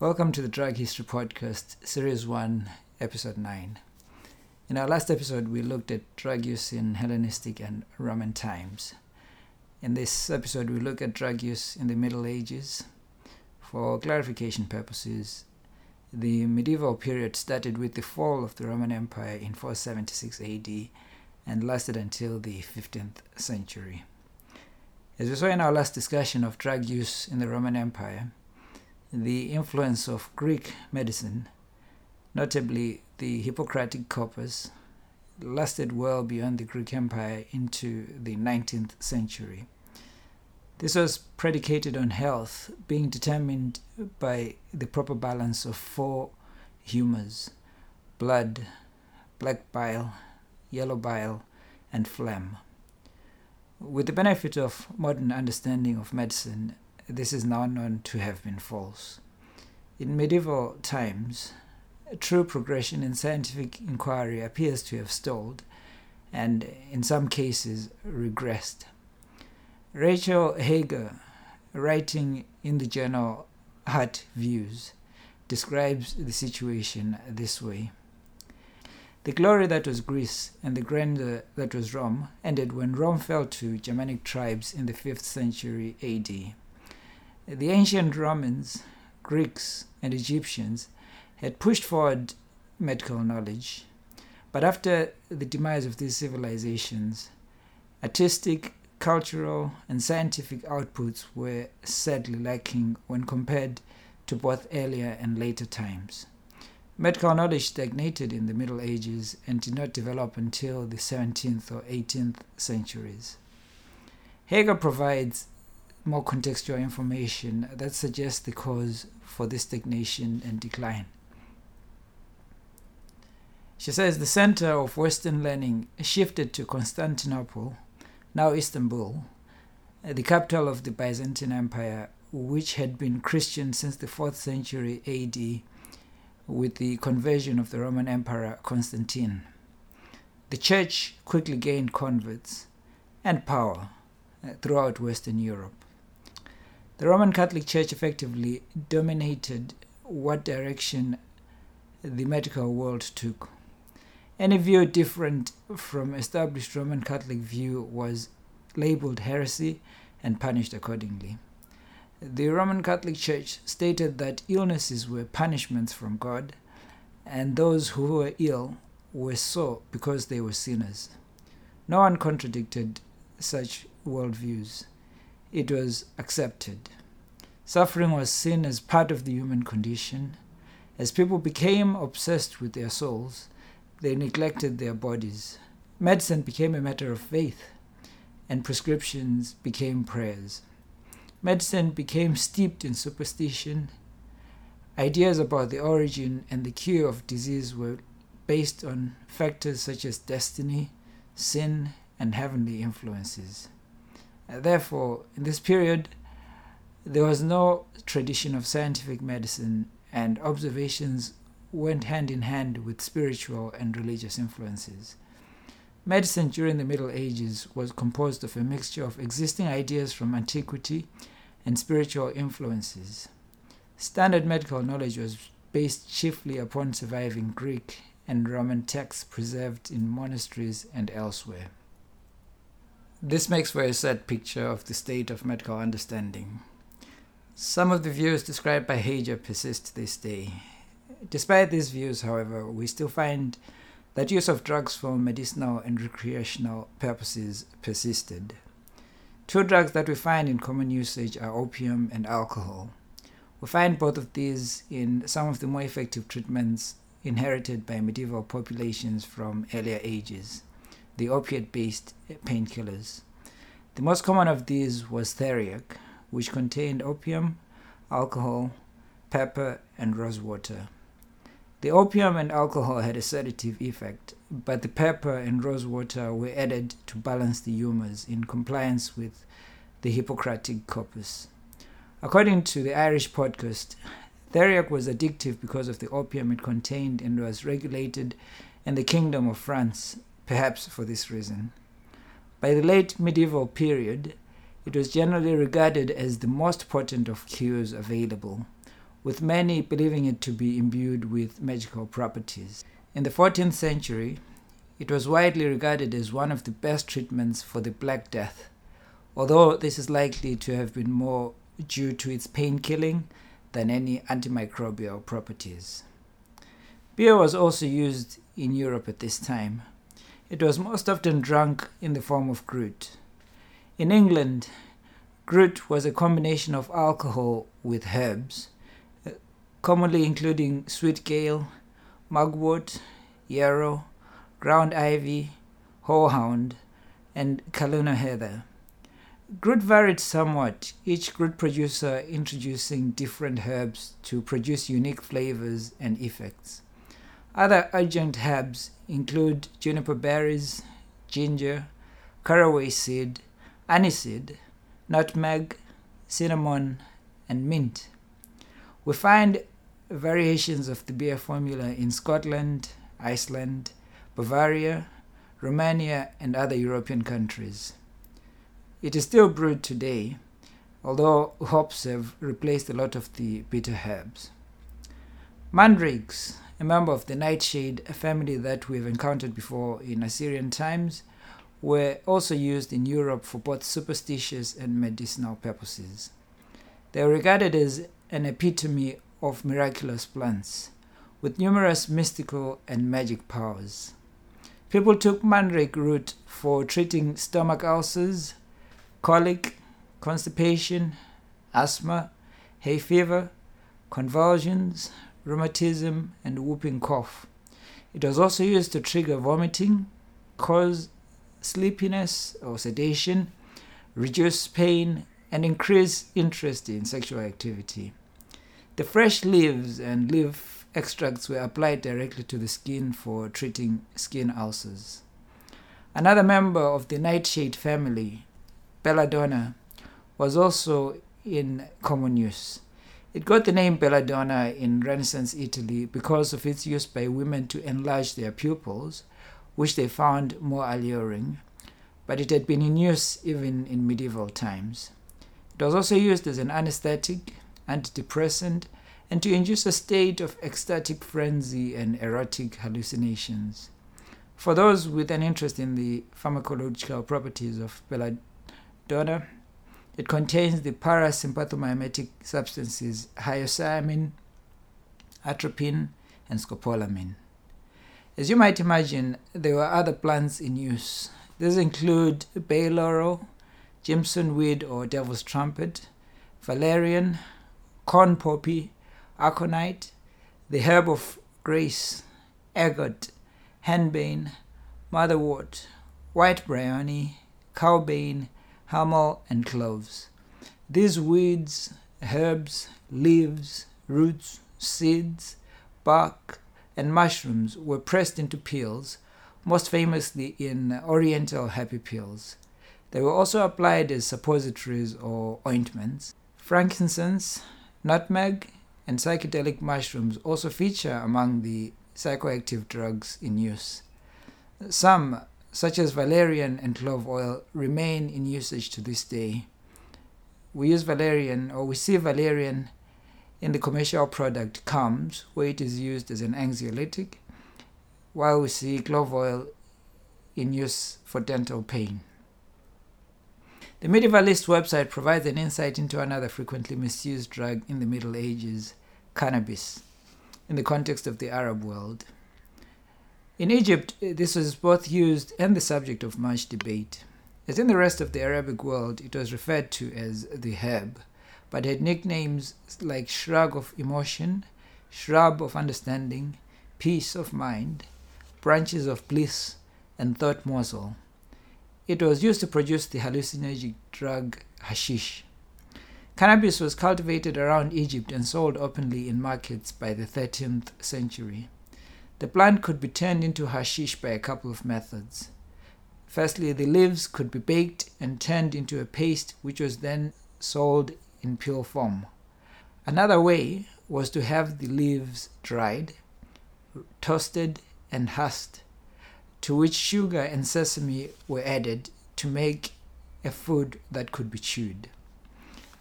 Welcome to the Drug History Podcast, Series 1, Episode 9. In our last episode, we looked at drug use in Hellenistic and Roman times. In this episode, we look at drug use in the Middle Ages. For clarification purposes, the medieval period started with the fall of the Roman Empire in 476 AD and lasted until the 15th century. As we saw in our last discussion of drug use in the Roman Empire, the influence of Greek medicine, notably the Hippocratic corpus, lasted well beyond the Greek Empire into the 19th century. This was predicated on health being determined by the proper balance of four humors blood, black bile, yellow bile, and phlegm. With the benefit of modern understanding of medicine, this is now known to have been false. In medieval times, true progression in scientific inquiry appears to have stalled and, in some cases, regressed. Rachel Hajar, writing in the journal Heart Views, describes the situation this way. The glory that was Greece and the grandeur that was Rome ended when Rome fell to Germanic tribes in the 5th century AD. The ancient Romans, Greeks, and Egyptians had pushed forward medical knowledge, but after the demise of these civilizations, artistic, cultural, and scientific outputs were sadly lacking when compared to both earlier and later times. Medical knowledge stagnated in the Middle Ages and did not develop until the 17th or 18th centuries. Hajar provides more contextual information that suggests the cause for this stagnation and decline. She says the center of Western learning shifted to Constantinople, now Istanbul, the capital of the Byzantine Empire, which had been Christian since the 4th century AD with the conversion of the Roman Emperor Constantine. The church quickly gained converts and power uh, throughout Western Europe. The Roman Catholic Church effectively dominated what direction the medical world took. Any view different from established Roman Catholic view was labeled heresy and punished accordingly. The Roman Catholic Church stated that illnesses were punishments from God, and those who were ill were so because they were sinners. No one contradicted such worldviews it was accepted. Suffering was seen as part of the human condition. As people became obsessed with their souls, they neglected their bodies. Medicine became a matter of faith, and prescriptions became prayers. Medicine became steeped in superstition. Ideas about the origin and the cure of disease were based on factors such as destiny, sin, and heavenly influences. Therefore, in this period, there was no tradition of scientific medicine, and observations went hand in hand with spiritual and religious influences. Medicine during the Middle Ages was composed of a mixture of existing ideas from antiquity and spiritual influences. Standard medical knowledge was based chiefly upon surviving Greek and Roman texts preserved in monasteries and elsewhere. This makes for a sad picture of the state of medical understanding. Some of the views described by Hajar persist to this day. Despite these views, however, we still find that use of drugs for medicinal and recreational purposes persisted. Two drugs that we find in common usage are opium and alcohol. We find both of these in some of the more effective treatments inherited by medieval populations from earlier ages the opiate based painkillers. The most common of these was theriac, which contained opium, alcohol, pepper, and rosewater. The opium and alcohol had a sedative effect, but the pepper and rosewater were added to balance the humors in compliance with the Hippocratic corpus. According to the Irish podcast, theriac was addictive because of the opium it contained and was regulated in the Kingdom of France perhaps for this reason. By the late medieval period, it was generally regarded as the most potent of cures available, with many believing it to be imbued with magical properties. In the 14th century, it was widely regarded as one of the best treatments for the Black Death, although this is likely to have been more due to its pain killing than any antimicrobial properties. Beer was also used in Europe at this time. It was most often drunk in the form of gruit. In England, gruit was a combination of alcohol with herbs, uh, commonly including sweet gale, mugwort, yarrow, ground ivy, horehound, and Calluna heather. Gruit varied somewhat, each gruit producer introducing different herbs to produce unique flavors and effects. Other adjunct herbs include juniper berries, ginger, caraway seed, aniseed, nutmeg, cinnamon, and mint. We find variations of the beer formula in Scotland, Iceland, Bavaria, Romania, and other European countries. It is still brewed today, although hops have replaced a lot of the bitter herbs. Mandrakes, a member of the nightshade, a family that we have encountered before in Assyrian times, were also used in Europe for both superstitious and medicinal purposes. They are regarded as an epitome of miraculous plants, with numerous mystical and magic powers. People took mandrake root for treating stomach ulcers, colic, constipation, asthma, hay fever, convulsions, rheumatism, and whooping cough. It was also used to trigger vomiting, cause sleepiness or sedation, reduce pain, and increase interest in sexual activity. The fresh leaves and leaf extracts were applied directly to the skin for treating skin ulcers. Another member of the nightshade family, belladonna was also in common use. It got the name belladonna in Renaissance Italy because of its use by women to enlarge their pupils, which they found more alluring, but it had been in use even in medieval times. It was also used as an anesthetic, antidepressant, and to induce a state of ecstatic frenzy and erotic hallucinations. For those with an interest in the pharmacological properties of belladonna. It contains the parasympathomimetic substances hyoscyamine, atropine, and scopolamine. As you might imagine, there were other plants in use. These include bay laurel, Jimson weed or devil's trumpet, valerian, corn poppy, aconite, the herb of grace, agate, henbane, motherwort, white bryony, cowbane, hamel, and cloves. These weeds, herbs, leaves, roots, seeds, bark, and mushrooms were pressed into pills, most famously in Oriental happy pills. They were also applied as suppositories or ointments. Frankincense, nutmeg, and psychedelic mushrooms also feature among the psychoactive drugs in use. Some such as valerian and clove oil, remain in usage to this day. We use valerian, or we see valerian in the commercial product Kalms, where it is used as an anxiolytic, while we see clove oil in use for dental pain. The Medievalist website provides an insight into another frequently misused drug in the Middle Ages, cannabis, in the context of the Arab world. In Egypt, uh, this was both used and the subject of much debate. As in the rest of the Arabic world, it was referred to as the herb, but had nicknames like shrug of emotion, shrub of understanding, peace of mind, branches of bliss, and thought morsel. It was used to produce the hallucinogenic drug hashish. Cannabis was cultivated around Egypt and sold openly in markets by the 13th century. The plant could be turned into hashish by a couple of methods. Firstly, the leaves could be baked and turned into a paste which was then sold in pure form. Another way was to have the leaves dried, toasted, and husked, to which sugar and sesame were added to make a food that could be chewed.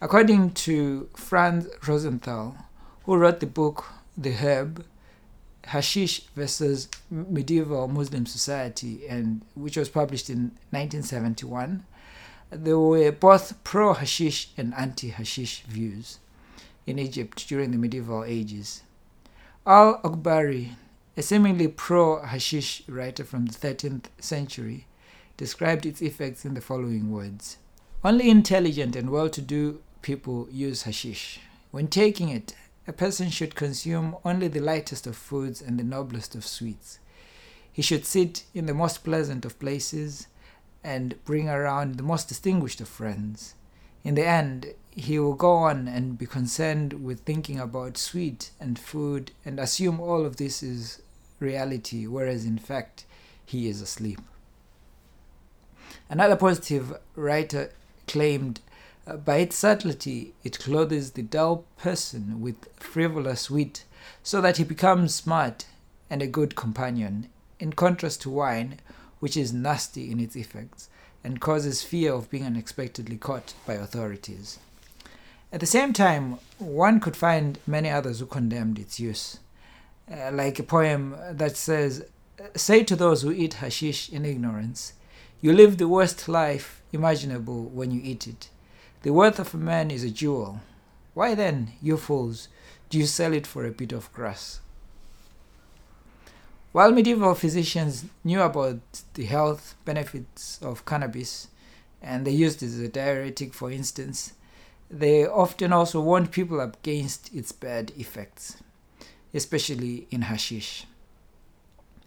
According to Franz Rosenthal, who wrote the book The Herb, Hashish versus Medieval Muslim Society, and which was published in 1971. There were both pro hashish and anti hashish views in Egypt during the medieval ages. Al Akbari, a seemingly pro hashish writer from the 13th century, described its effects in the following words Only intelligent and well to do people use hashish. When taking it, a person should consume only the lightest of foods and the noblest of sweets. He should sit in the most pleasant of places and bring around the most distinguished of friends. In the end, he will go on and be concerned with thinking about sweet and food and assume all of this is reality, whereas in fact, he is asleep. Another positive writer claimed by its subtlety, it clothes the dull person with frivolous wit, so that he becomes smart and a good companion, in contrast to wine, which is nasty in its effects and causes fear of being unexpectedly caught by authorities. At the same time, one could find many others who condemned its use, uh, like a poem that says, Say to those who eat hashish in ignorance, you live the worst life imaginable when you eat it. The worth of a man is a jewel. Why then, you fools, do you sell it for a bit of grass? While medieval physicians knew about the health benefits of cannabis, and they used it as a diuretic, for instance, they often also warned people against its bad effects, especially in hashish.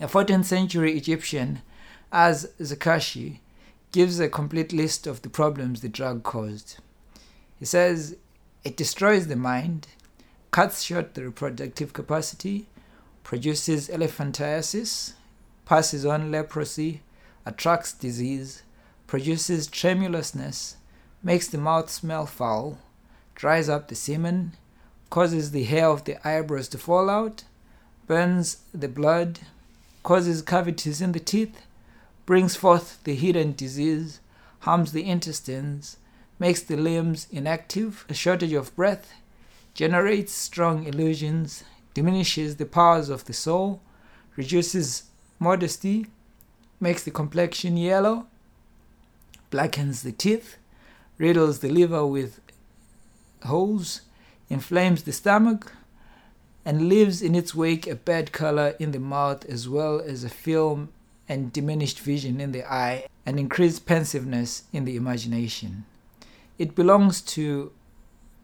A 14th century Egyptian, Az Zarkashi, gives a complete list of the problems the drug caused. He says it destroys the mind, cuts short the reproductive capacity, produces elephantiasis, passes on leprosy, attracts disease, produces tremulousness, makes the mouth smell foul, dries up the semen, causes the hair of the eyebrows to fall out, burns the blood, causes cavities in the teeth, brings forth the hidden disease, harms the intestines, makes the limbs inactive, a shortage of breath, generates strong illusions, diminishes the powers of the soul, reduces modesty, makes the complexion yellow, blackens the teeth, riddles the liver with holes, inflames the stomach, and leaves in its wake a bad color in the mouth as well as a film and diminished vision in the eye, and increased pensiveness in the imagination. It belongs to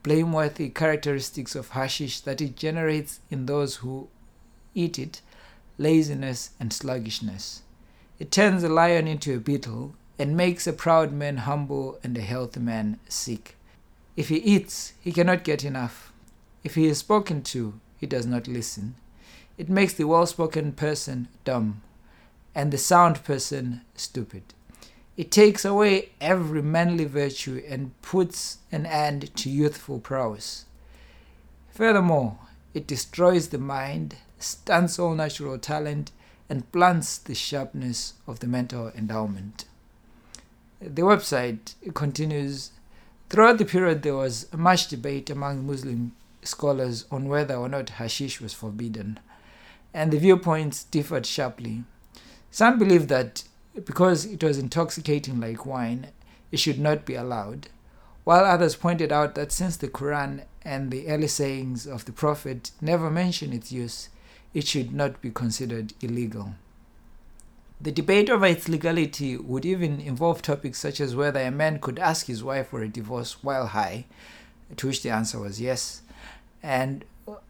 blameworthy characteristics of hashish that it generates in those who eat it laziness and sluggishness. It turns a lion into a beetle and makes a proud man humble and a healthy man sick. If he eats, he cannot get enough. If he is spoken to, he does not listen. It makes the well spoken person dumb and the sound person stupid. It takes away every manly virtue and puts an end to youthful prowess. Furthermore, it destroys the mind, stunts all natural talent, and blunts the sharpness of the mental endowment. The website continues Throughout the period, there was much debate among Muslim scholars on whether or not hashish was forbidden, and the viewpoints differed sharply. Some believed that because it was intoxicating like wine, it should not be allowed, while others pointed out that since the Quran and the early sayings of the Prophet never mention its use, it should not be considered illegal. The debate over its legality would even involve topics such as whether a man could ask his wife for a divorce while high, to which the answer was yes, and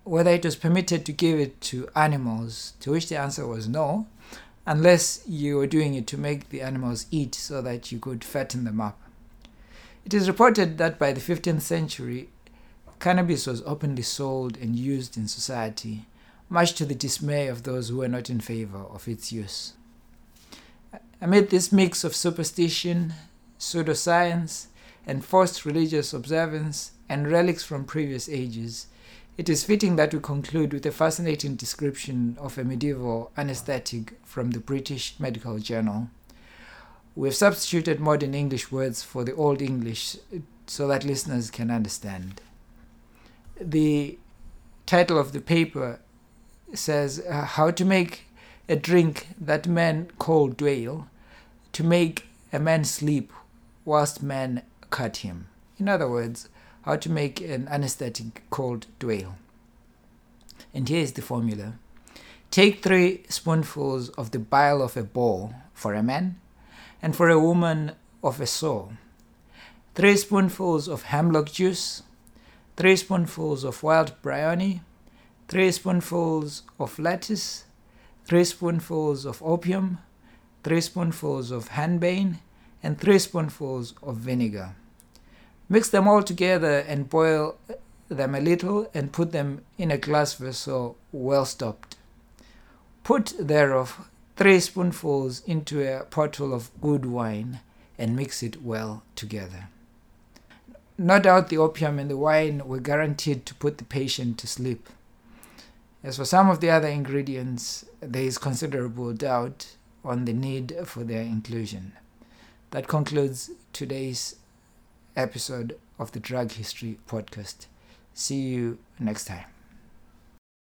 whether it was permitted to give it to animals, to which the answer was no, unless you were doing it to make the animals eat so that you could fatten them up. It is reported that by the 15th century, cannabis was openly sold and used in society, much to the dismay of those who were not in favor of its use. Amid this mix of superstition, pseudoscience, and forced religious observance and relics from previous ages, it is fitting that we conclude with a fascinating description of a medieval anesthetic from the British Medical Journal. We have substituted modern English words for the Old English so that listeners can understand. The title of the paper says uh, how to make a drink that men call dwale to make a man sleep whilst men cut him. In other words, how to make an anesthetic called dwale. And here is the formula. Take three spoonfuls of the bile of a bull for a man, and for a woman of a sow. Three spoonfuls of hemlock juice, three spoonfuls of wild bryony, three spoonfuls of lettuce, three spoonfuls of opium, three spoonfuls of henbane, and three spoonfuls of vinegar. Mix them all together and boil them a little and put them in a glass vessel well stopped. Put thereof three spoonfuls into a bottle of good wine and mix it well together. No doubt the opium and the wine were guaranteed to put the patient to sleep. As for some of the other ingredients, there is considerable doubt on the need for their inclusion. That concludes today's episode of the Drug History Podcast. See you next time.